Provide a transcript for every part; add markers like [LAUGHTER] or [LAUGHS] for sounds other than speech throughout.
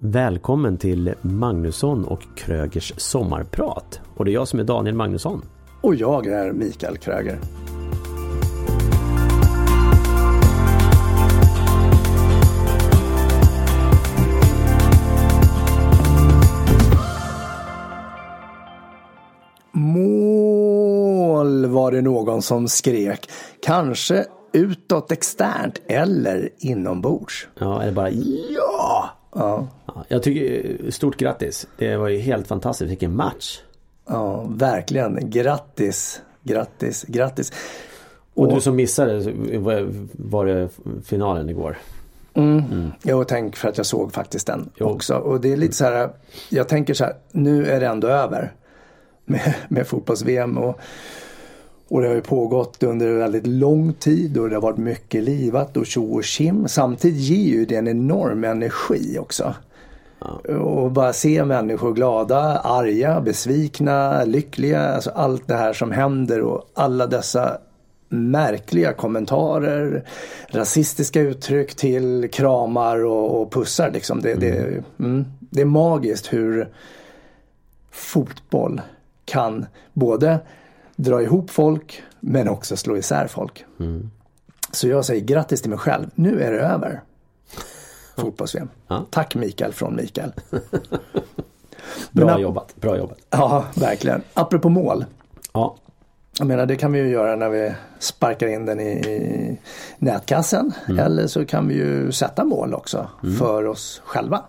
Välkommen till Magnusson och Krögers sommarprat. Och det är jag som är Daniel Magnusson. Och jag är Mikael Kröger. Mål var det någon som skrek. Kanske utåt externt eller inombords. Ja, eller bara ja! Ja, ja jag tycker stort grattis. Det var ju helt fantastiskt. Vilken match! ja verkligen. Grattis, grattis, grattis. Och du som missade, var- det finalen igår? Mm. Jo, tänk för att jag såg faktiskt den Jo. också. Och det är lite så här, jag tänker så här, nu är det ändå över med, med fotbolls-VM. Och, och det har ju pågått under väldigt lång tid och det har varit mycket livat och tjo och tjim. Samtidigt ger ju det en enorm energi också. Och bara se människor glada, arga, besvikna, lyckliga. Alltså allt det här som händer och alla dessa märkliga kommentarer, rasistiska uttryck till kramar och, och pussar. Liksom. Det, det, mm, det är magiskt hur fotboll kan både dra ihop folk men också slå isär folk. Så jag säger grattis till mig själv. Nu är det över. Fotbolls-VM. Ja. Tack Mikael från Mikael. [LAUGHS] Bra jobbat, bra jobbat. Ja, verkligen. Apropå mål. Ja, Jag menar det kan vi ju göra när vi sparkar in den i, i nätkassen. Eller så kan vi ju sätta mål också för oss själva.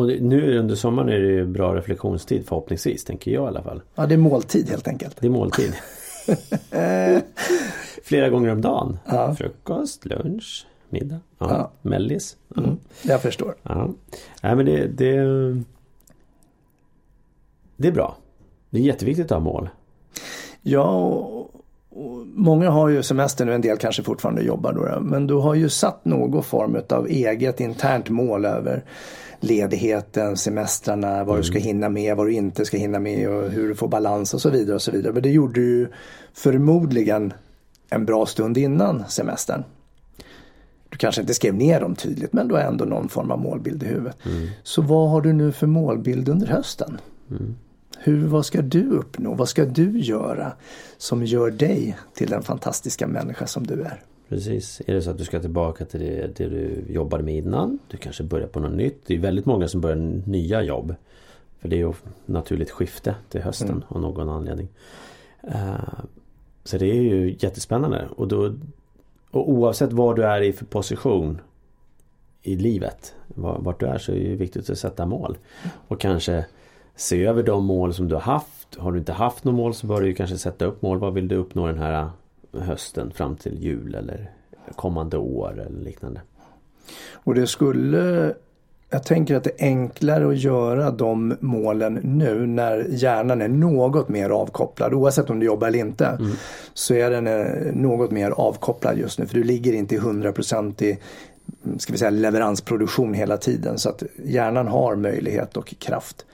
Och nu under sommaren är det ju bra reflektionstid förhoppningsvis, tänker jag i alla fall. Ja, det är måltid helt enkelt. Det är måltid. [LAUGHS] Flera gånger om dagen. Ja. Frukost, lunch, middag, ja. Ja. mellis. Ja. Jag förstår. Ja. Nej, men det, det, det är bra. Det är jätteviktigt att ha mål. Ja, många har ju semester nu, en del kanske fortfarande jobbar då. Men du har ju satt någon form av eget internt mål över ledigheten, semestrarna, vad du ska hinna med, vad du inte ska hinna med och hur du får balans och så vidare. och så vidare. Men det gjorde du förmodligen en bra stund innan semestern. Du kanske inte skrev ner dem tydligt men du har ändå någon form av målbild i huvudet. Så vad har du nu för målbild under hösten? Hur, vad ska du uppnå? Vad ska du göra som gör dig till den fantastiska människa som du är? Precis. Är det så att du ska tillbaka till det, det du jobbade med innan? Du kanske börjar på något nytt. Det är väldigt många som börjar nya jobb. För det är ju naturligt skifte till hösten av någon anledning. Eh, så det är ju jättespännande. Och, då, och oavsett vad du är i för position i livet. var- Vart du är så är det viktigt att sätta mål. Och kanske se över de mål som du har haft. Har du inte haft något mål så bör du kanske sätta upp mål. Vad vill du uppnå den här hösten fram till jul eller kommande år eller liknande. Och det skulle, jag tänker att det är enklare att göra de målen nu när hjärnan är något mer avkopplad. Oavsett om du jobbar eller inte. Så är den eh, något mer avkopplad just nu. För du ligger inte i 100% i mm, ska vi säga, leveransproduktion hela tiden. Så att hjärnan har möjlighet och kraft.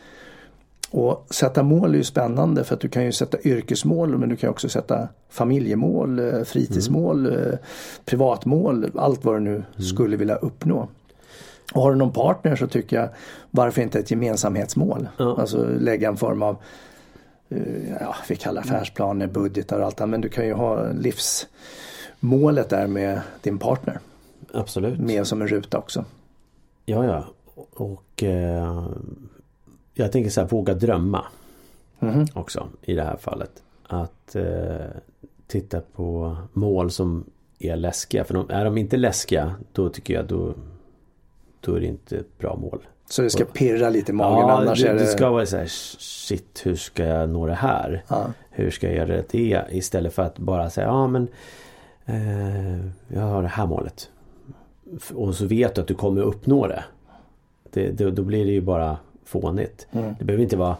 Och sätta mål är ju spännande för att du kan ju sätta yrkesmål men du kan också sätta familjemål, eh, fritidsmål, eh, privatmål, allt vad du nu skulle vilja uppnå. Och har du någon partner så tycker jag varför inte ett gemensamhetsmål? Ja. Alltså lägga en form av eh, ja, vi kallar affärsplaner, budgetar och allt men du kan ju ha livsmålet där med din partner Absolut. med som en ruta också. Ja, ja. Och eh, jag tänker så här, våga drömma. Mhm. Också i det här fallet. Att eh, titta på mål som är läskiga. För de, är de inte läskiga då tycker jag då, då är det inte ett bra mål. Så det ska pirra lite i magen ja, annars det, är det... det ska vara så här, shit hur ska jag nå det här? Ja. Hur ska jag göra det? Istället för att bara säga, ja men eh, jag har det här målet. Och så vet du att du kommer uppnå det. det, det då blir det ju bara fånigt. Mm. Det behöver inte vara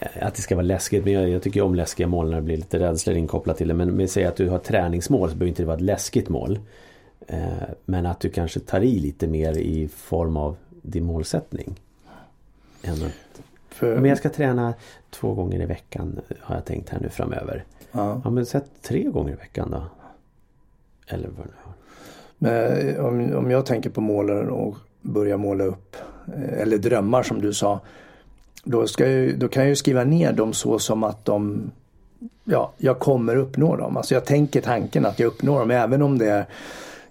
eh, att det ska vara läskigt. Men jag, jag tycker om läskiga mål när det blir lite rädslor inkopplat till det. Men, men säg att du har träningsmål så behöver inte det vara ett läskigt mål. Eh, men att du kanske tar i lite mer i form av din målsättning. För, men jag ska träna två gånger i veckan har jag tänkt här nu framöver. ja. Ja men sätt tre gånger i veckan då. Eller vad det nu. Men om, om jag tänker på målen och börja måla upp, eh, eller drömmar som du sa. Då, ska jag, då kan jag ju skriva ner dem så som att de, ja, jag kommer uppnå dem. Alltså jag tänker tanken att jag uppnår dem även om det är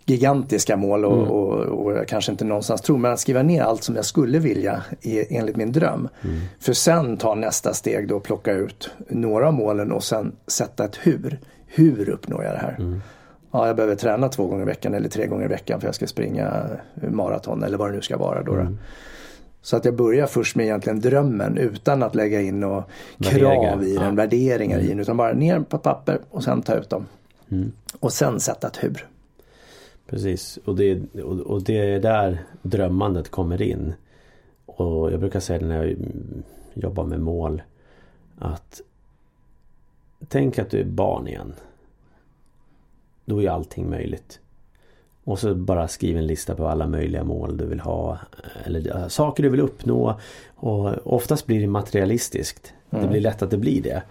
gigantiska mål och, mm. och, och, jag kanske inte någonstans tror. Men att skriva ner allt som jag skulle vilja i, enligt min dröm. Mm. För sen ta nästa steg då och plocka ut några av målen och sen sätta ett hur. Hur uppnår jag det här? Mm. Ja, jag behöver träna två gånger i veckan eller tre gånger i veckan för jag ska springa maraton eller vad det nu ska vara. Då, mm. Så att jag börjar först med egentligen drömmen utan att lägga in och krav i den, ja. värderingar mm. i den. Utan bara ner på papper och sen ta ut dem. Mm. Och sen sätta ett hur. Precis, och det, och det är där drömmandet kommer in. Och jag brukar säga när jag jobbar med mål. Att Tänk att du är barn igen. Då är allting möjligt. Och så bara skriv en lista på alla möjliga mål du vill ha. Eller saker du vill uppnå. Och oftast blir det materialistiskt. Mm. Det blir lätt att det blir det.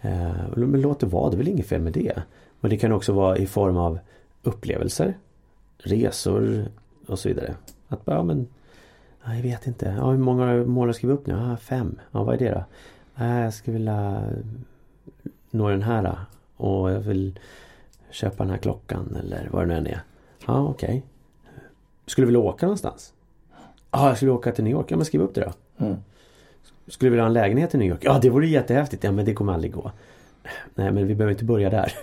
Eh, men låt det vara, det är väl inget fel med det. Men det kan också vara i form av upplevelser resor och så vidare. Att bara, ja men jag vet inte. Ja, hur många mål har jag skrivit upp nu? Ja, fem. Ja, vad är det då? Jag skulle vilja nå den här och jag vill köpa den här klockan eller vad det nu än är. Ja, okej. Okay. Skulle du vilja åka någonstans? Ja, jag skulle åka till New York. Ja, men skriv upp det då. Mm. Skulle du vilja ha en lägenhet i New York? Ja, det vore jättehäftigt. Ja, men det kommer aldrig gå. Nej, men vi behöver inte börja där. [LAUGHS]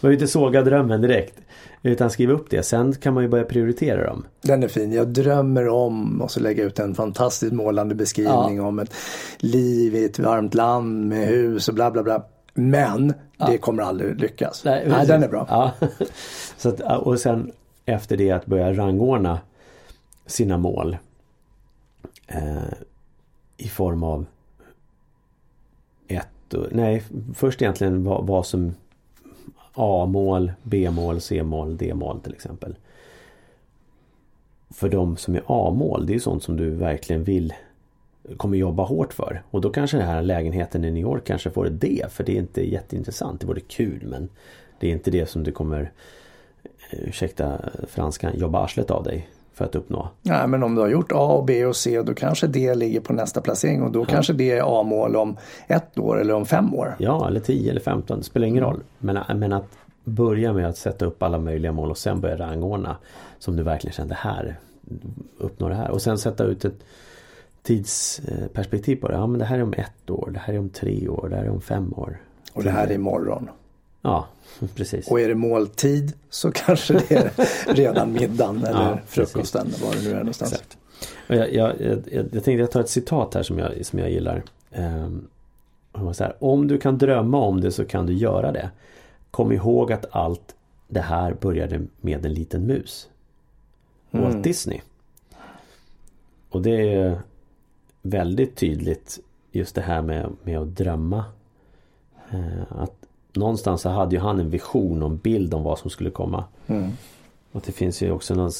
Man behöver inte såga drömmen direkt. Utan skriva upp det. Sen kan man ju börja prioritera dem. Den är fin. Jag drömmer om och så lägga ut en fantastiskt målande beskrivning ja. om ett liv i ett varmt land med hus och bla bla bla. Men ja. det kommer aldrig lyckas. Nej, Nej den är bra. Ja. [LAUGHS] Så att, och sen efter det att börja rangordna sina mål. Eh, I form av ett, nej först egentligen vad, vad som A-mål, B-mål, C-mål, D-mål till exempel. För de som är A-mål, det är sånt som du verkligen vill kommer jobba hårt för. Och då kanske den här lägenheten i New York kanske får ett D för det är inte jätteintressant. Det vore kul men det är inte det som du kommer, eh, ursäkta franskan, jobba arslet av dig för att uppnå. Nej men om du har gjort A, B och C då kanske D ligger på nästa placering och då ja. kanske det är A-mål om ett år eller om fem år. Ja eller tio eller femton, det spelar ingen roll. Men, men att börja med att sätta upp alla möjliga mål och sen börja rangordna som du verkligen kände här uppnå det här och sen sätta ut ett tidsperspektiv på det. Ja men det här är om ett år, det här är om tre år, det här är om fem år. Och det här är imorgon. Ja, [LAUGHS] precis. Och är det måltid så [LAUGHS] kanske det är redan middagen eller ja, frukosten var det nu är någonstans. Exakt. Jag, jag, jag, jag tänkte jag tar ett citat här som jag, som jag gillar. Um, här, om du kan drömma om det så kan du göra det. Kom ihåg att allt det här började med en liten mus. Mm. Walt Disney. Och det är väldigt tydligt just det här med, med att drömma. Eh, att någonstans så hade ju han en vision och en bild om vad som skulle komma. Mm. Och det finns ju också någon,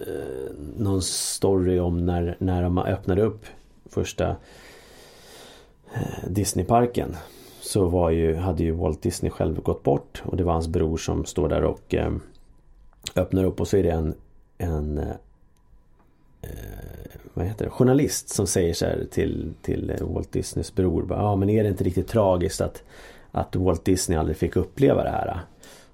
eh, någon story om när, när de öppnade upp första eh, Disneyparken. Så var ju, hade ju Walt Disney själv gått bort och det var hans bror som står där och öppnar upp och så är det en, en vad heter det, journalist som säger så här till, till Walt Disneys bror. Ja men är det inte riktigt tragiskt att att Walt Disney aldrig fick uppleva det här.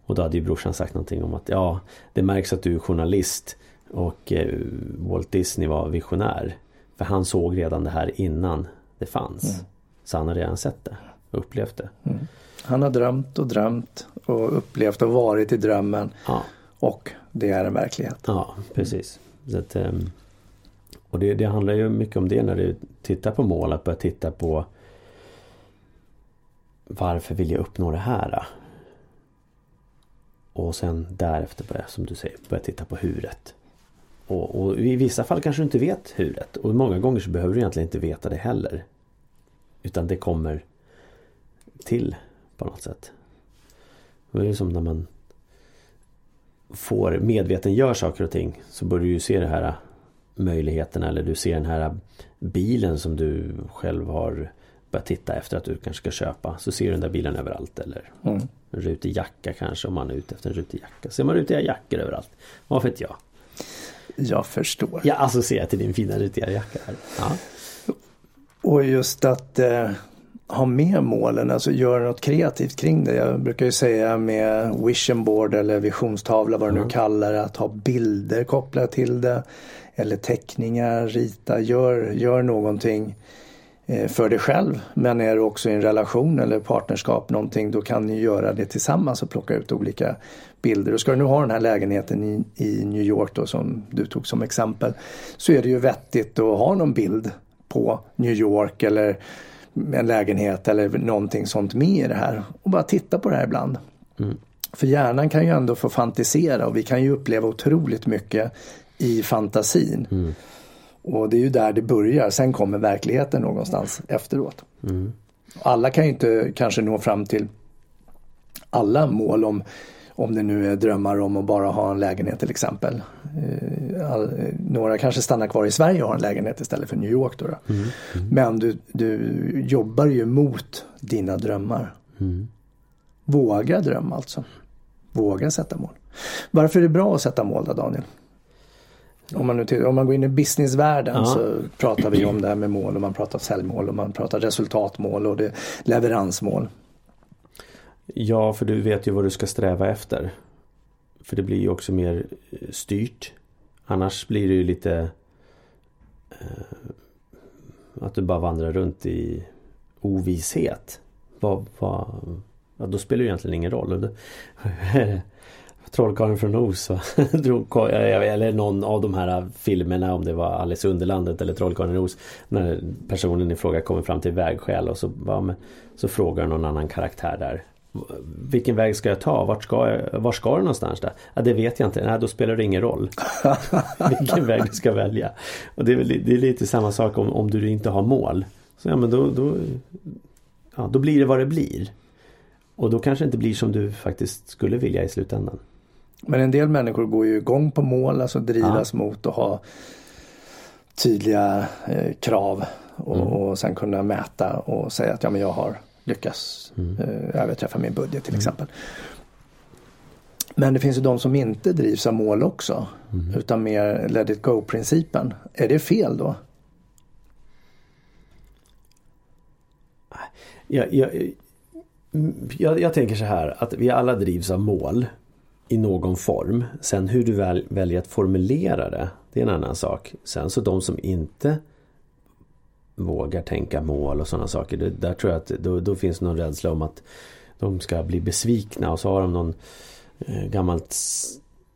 Och då hade ju brorsan sagt någonting om att ja, det märks att du är journalist och eh, Walt Disney var visionär. För han såg redan det här innan det fanns. Mm. Så han har redan sett det och upplevt det. Mm. Han har drömt och drömt och upplevt och varit i drömmen. Ja. Och det är en verklighet. Ja, precis. Att, ehm, och det, det handlar ju mycket om det när du tittar på mål, att börja titta på varför vill jag uppnå det här? Och sen därefter börja, som du säger, börja titta på huret. Och, och, i vissa fall kanske du inte vet huret. Och många gånger så behöver du egentligen inte veta det heller. Utan det kommer till på något sätt. Det är som när man får medveten gör saker och ting så börjar du ju se det här möjligheterna eller du ser den här bilen som du själv har börja titta efter att du kanske ska köpa. Så ser du den där bilen överallt eller mm. en rutig jacka kanske om man är ute efter en rutig jacka. Ser man rutiga jackor överallt? Vad vet jag? Jag förstår. Jag associerar till din fina ryttarjacka. Ja. Och just att eh, ha med målen, alltså göra något kreativt kring det. Jag brukar ju säga med vision board eller visionstavla vad du mm. nu kallar det, att ha bilder kopplade till det. Eller teckningar, rita, gör, gör någonting eh, för dig själv. Men är du också i en relation eller partnerskap någonting då kan ni göra det tillsammans och plocka ut olika bilder. Och ska du nu ha den här lägenheten i, i New York då som du tog som exempel så är det ju vettigt att ha någon bild på New York eller en lägenhet eller någonting sånt med i det här. Och bara titta på det här ibland. Mm. För hjärnan kan ju ändå få fantisera och vi kan ju uppleva otroligt mycket i fantasin. Mm. Och det är ju där det börjar. Sen kommer verkligheten någonstans efteråt. Mm. Alla kan ju inte kanske nå fram till alla mål om om det nu är drömmar om att bara ha en lägenhet till exempel. Eh, all, några kanske stannar kvar i Sverige och har en lägenhet istället för New York. Då, då. Mm. Mm. Men du, du jobbar ju mot dina drömmar. Mm. Våga drömma alltså. Våga sätta mål. Varför är det bra att sätta mål då Daniel? Om man, nu, om man går in i businessvärlden ja. så pratar vi om det här med mål och man pratar säljmål och man pratar resultatmål och det, leveransmål. Ja, för du vet ju vad du ska sträva efter. För det blir ju också mer eh, styrt. Annars blir det ju lite eh, att du bara vandrar runt i ovisshet. Vad, vad, ja, då spelar det egentligen ingen roll. [LAUGHS] Trollkarlen från Oz [LAUGHS] Eller någon av de här filmerna om det var Alice Underlandet eller Trollkarlen från Oz. När personen i fråga kommer fram till vägskäl och så, ja, så frågar någon annan karaktär där vilken väg ska jag ta? Vart ska, jag, var ska du någonstans där? Ja, det vet jag inte. Nej, då spelar det ingen roll. [LAUGHS] vilken väg du ska välja. Och det är, väl, det är lite samma sak om, om du inte har mål. Så ja, men då, då, ja, då blir det vad det blir. Och då kanske det inte blir som du faktiskt skulle vilja i slutändan. Men en del människor går ju igång på mål, alltså drivas ja. mot att ha tydliga eh, krav och, mm. och sen kunna mäta och säga att ja, men jag har lyckas mm. eh, överträffa min budget till mm. exempel. Men det finns ju de som inte drivs av mål också. Mm. Utan mer let it go-principen. Är det fel då? Jag, jag, jag, jag, tänker så här att vi alla drivs av mål i någon form. Sen hur du väl, väljer att formulera det, det är en annan sak. Sen så de som inte vågar tänka mål och sådana saker. Det, där tror jag att då, då finns någon rädsla om att de ska bli besvikna och så har de någon eh, gammalt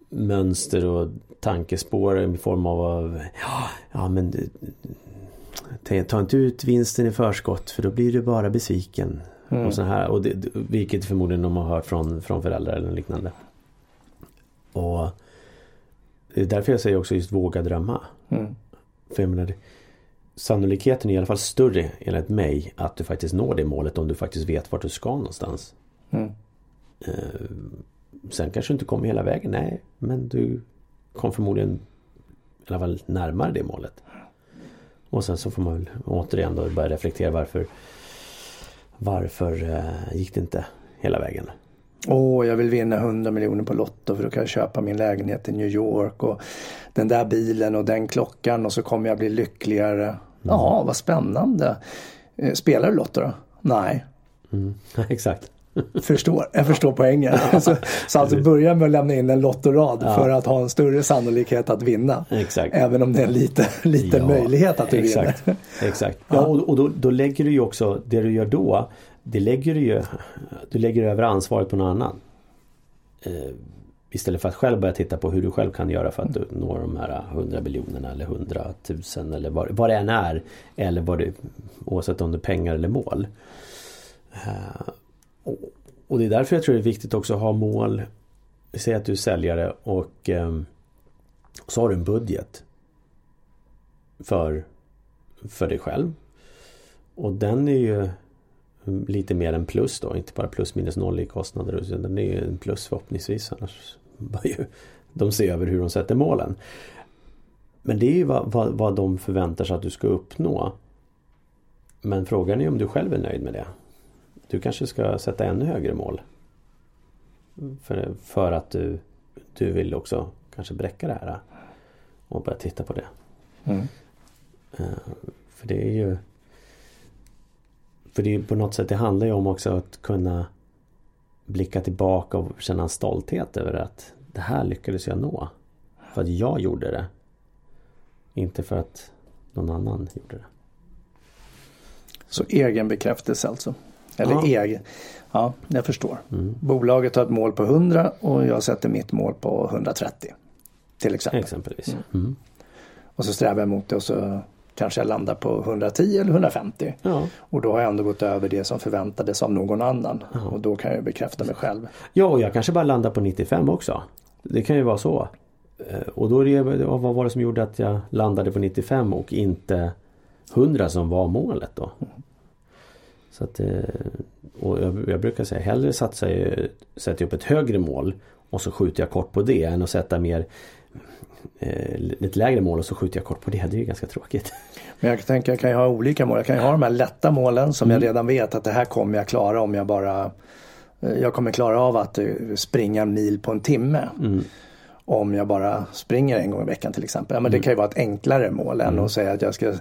mönster och tankespår i form av ja, ja men ta inte ut vinsten i förskott för då blir du bara besviken. Mm. Och så här, och det, vilket förmodligen de har hört från, från föräldrar eller liknande. Och det är därför jag säger också just våga drömma. Mm. För jag menar, sannolikheten är i alla fall större enligt mig att du faktiskt når det målet om du faktiskt vet vart du ska någonstans. Mm. Eh, sen kanske du inte kommer hela vägen, nej. Men du kom förmodligen i alla fall närmare det målet. Och sen så får man väl återigen då börja reflektera varför Varför eh, gick det inte hela vägen? Åh, oh, jag vill vinna 100 miljoner på Lotto för då kan jag köpa min lägenhet i New York och den där bilen och den klockan och så kommer jag bli lyckligare. Mm. Ja, vad spännande. Eh, spelar du Lotto då? Nej. Mm. [LAUGHS] Exakt. Förstår, jag förstår poängen. [LAUGHS] så, så alltså börja med att lämna in en lottorad ja. för att ha en större sannolikhet att vinna. Exakt. Även om det är en liten, liten ja, möjlighet att du exakt. vinner. Exakt. [LAUGHS] Ja, och, och då, då, lägger du ju också, det du gör då, det lägger du ju, du lägger över ansvaret på någon annan. Eh, istället för att själv börja titta på hur du själv kan göra för att du når de här 100 miljonerna eller 100 000 eller vad, vad det än är. Eller vad det, oavsett om det är pengar eller mål. Uh, och, och, det är därför jag tror det är viktigt också att ha mål. Säg att du är säljare och um, så har du en budget. För, för dig själv. Och den är ju lite mer än plus då, inte bara plus minus noll i kostnader. Utan den är ju en plus förhoppningsvis. Annars [LAUGHS] de ser över hur de sätter målen. Men det är ju vad, vad, vad de förväntar sig att du ska uppnå. Men frågan är om du själv är nöjd med det. Du kanske ska sätta ännu högre mål. För, för att du, du vill också kanske bräcka det här. och börja titta på det. Mm. Eh, För det är ju För det är på något sätt det handlar ju om också att kunna Blicka tillbaka och känna en stolthet över att Det här lyckades jag nå. För att jag gjorde det. Inte för att någon annan gjorde det. Så egen bekräftelse alltså. Eller Ja. egen. Ja, jag förstår. Mm. Bolaget har ett mål på 100 och jag sätter mitt mål på 130. Till exempel. Exempelvis. Mm. Och så strävar jag mot det och så kanske jag landar på 110 eller 150. Ja. Och då har jag ändå gått över det som förväntades av någon annan. Och då kan jag bekräfta mig själv. ja, och jag kanske bara landar på 95 också. Det kan ju vara så. Eh, Och då är det, vad var det som gjorde att jag landade på 95 och inte 100 som var målet då? Så att, eh, och jag, jag brukar säga hellre satsa, sätta upp ett högre mål och så skjuter jag kort på det än att sätta mer eh, lite lägre mål och så skjuter jag kort på det. Det är ju ganska tråkigt. [LAUGHS] Men jag tänka jag kan ju ha olika mål. Jag kan ju ha de här lätta målen som jag redan vet att det här kommer jag klara om jag bara eh, Jag kommer klara av att eh, springa en mil på en timme. Mm. Om jag bara springer en gång i veckan till exempel. Ja, men det kan ju vara ett enklare mål än att säga att jag ska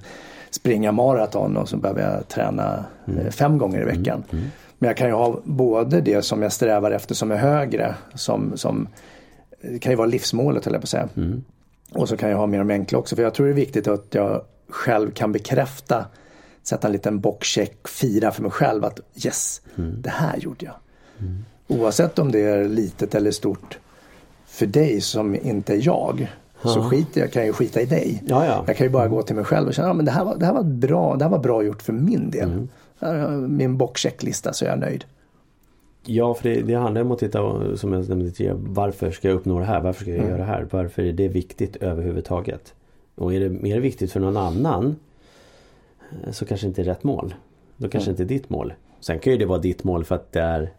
springa maraton och så behöver jag träna eh, fem gånger i veckan. Men jag kan ju ha både det som jag strävar efter som är högre. Som, som det kan ju vara livsmålet höll jag på att säga. Och så kan jag ha med de enkla också. För jag tror det är viktigt att jag själv kan bekräfta. Sätta en liten bockcheck, fira för mig själv att yes, det här gjorde jag. Oavsett om det är litet eller stort för dig som inte är jag. Så skiter jag, kan jag ju skita i dig. Ja, ja. Jag kan ju bara gå till mig själv och känna att ja, det, här var, det, här var bra, det här var bra gjort för min del. Jag Min bockchecklista så är jag nöjd. Ja, för det, det handlar om att titta som jag nämnde tidigare. Varför ska jag uppnå det här? Varför ska jag göra det här? Varför är det viktigt överhuvudtaget? Och är det mer viktigt för någon annan eh, så kanske inte är rätt mål. Då kanske inte är ditt mål. Sen kan ju det vara ditt mål för att det är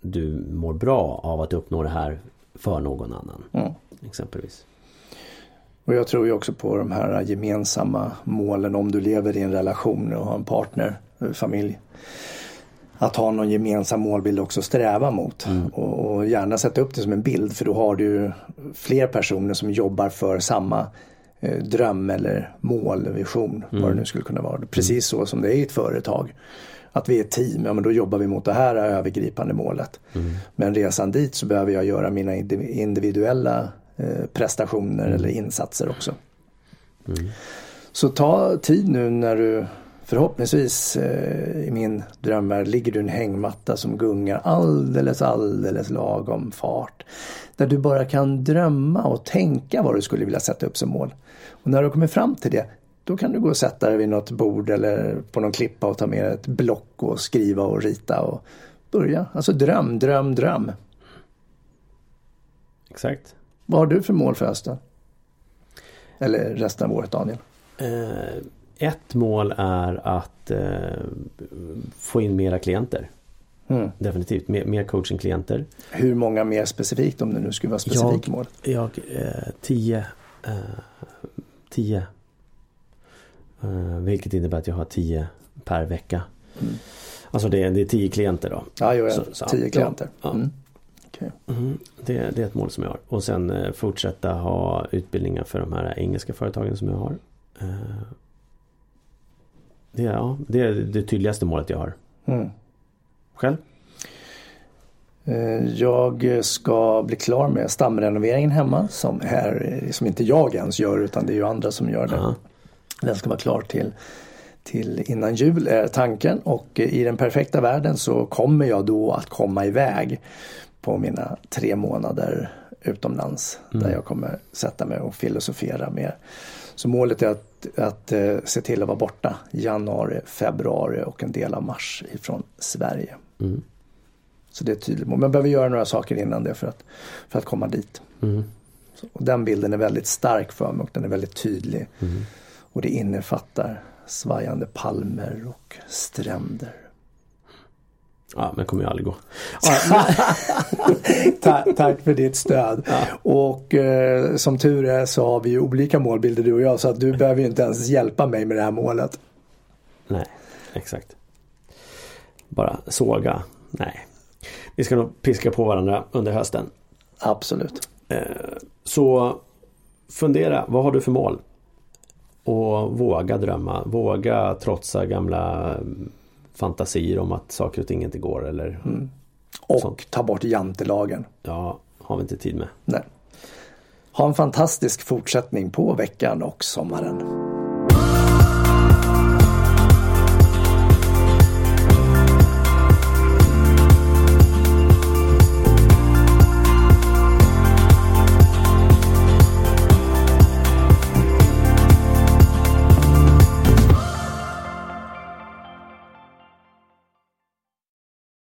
du mår bra av att uppnå det här för någon annan. Mm. Exempelvis. Och jag tror ju också på de här gemensamma målen om du lever i en relation och har en partner, eh, familj. Att ha någon gemensam målbild också att sträva mot. Och, och gärna sätta upp det som en bild för då har du fler personer som jobbar för samma eh, dröm eller mål, vision, vad det nu skulle kunna vara. Precis så som det är i ett företag. Att vi är ett team, ja men då jobbar vi mot det här övergripande målet. Men resan dit så behöver jag göra mina indiv- individuella eh, prestationer eller insatser också. Så ta tid nu när du förhoppningsvis eh, i min drömvärld ligger du i en hängmatta som gungar alldeles, alldeles lagom fart. Där du bara kan drömma och tänka vad du skulle vilja sätta upp som mål. Och när du kommer fram till det, då kan du gå och sätta dig vid något bord eller på någon klippa och ta med ett block och skriva och rita och börja. Alltså dröm, dröm, dröm. Exakt. Vad har du för mål för hösten? Eller resten av året Daniel? Eh, ett mål är att eh, få in mera klienter. Mm. Definitivt. Mer, mer coachingklienter. Hur många mer specifikt om det nu skulle vara specifikt Jag- mål? Jag, eh, tio. Eh, tio. Eh, vilket innebär att jag har tio per vecka. Alltså det, är- det är tio klienter då. Ja, jo, Så- så- tio klienter. ja. Mm. Okej. Mm, det, det är ett mål som jag har. Och sen eh, fortsätta ha utbildningar för de här engelska företagen som jag har. Det, är- ja, det är det tydligaste målet jag har. Mm. Själv? Eh, Jag ska bli klar med stamrenoveringen hemma som, här, som inte jag ens gör utan det är ju andra som gör det. Ja. Den ska vara klar till, till innan jul är tanken och eh, i den perfekta världen så kommer jag då att komma iväg på mina tre månader utomlands där jag kommer sätta mig och filosofera mer. Så målet är att, att eh, se till att vara borta januari, februari och en del av mars ifrån Sverige. Mm. Så det är tydligt. Men man behöver göra några saker innan det för att, för att komma dit. Mm. Så, och den bilden är väldigt stark för mig och den är väldigt tydlig. Mm. Och det innefattar svajande palmer och stränder. Ja, men kommer ju aldrig gå. [LAUGHS] Ta, tack för ditt stöd. Och eh, som tur är så har vi ju olika målbilder du och jag så att du behöver ju inte ens hjälpa mig med det här målet. Nej, exakt. Bara såga. Nej. Vi ska nog piska på varandra under hösten. Absolut. Eh, Så fundera, vad har du för mål? Och våga drömma, våga trotsa gamla mm, fantasier om att saker och ting inte går eller Mm. Och Sånt. ta bort jantelagen. ja, har vi inte tid med. Nej. Ha en fantastisk fortsättning på veckan och sommaren.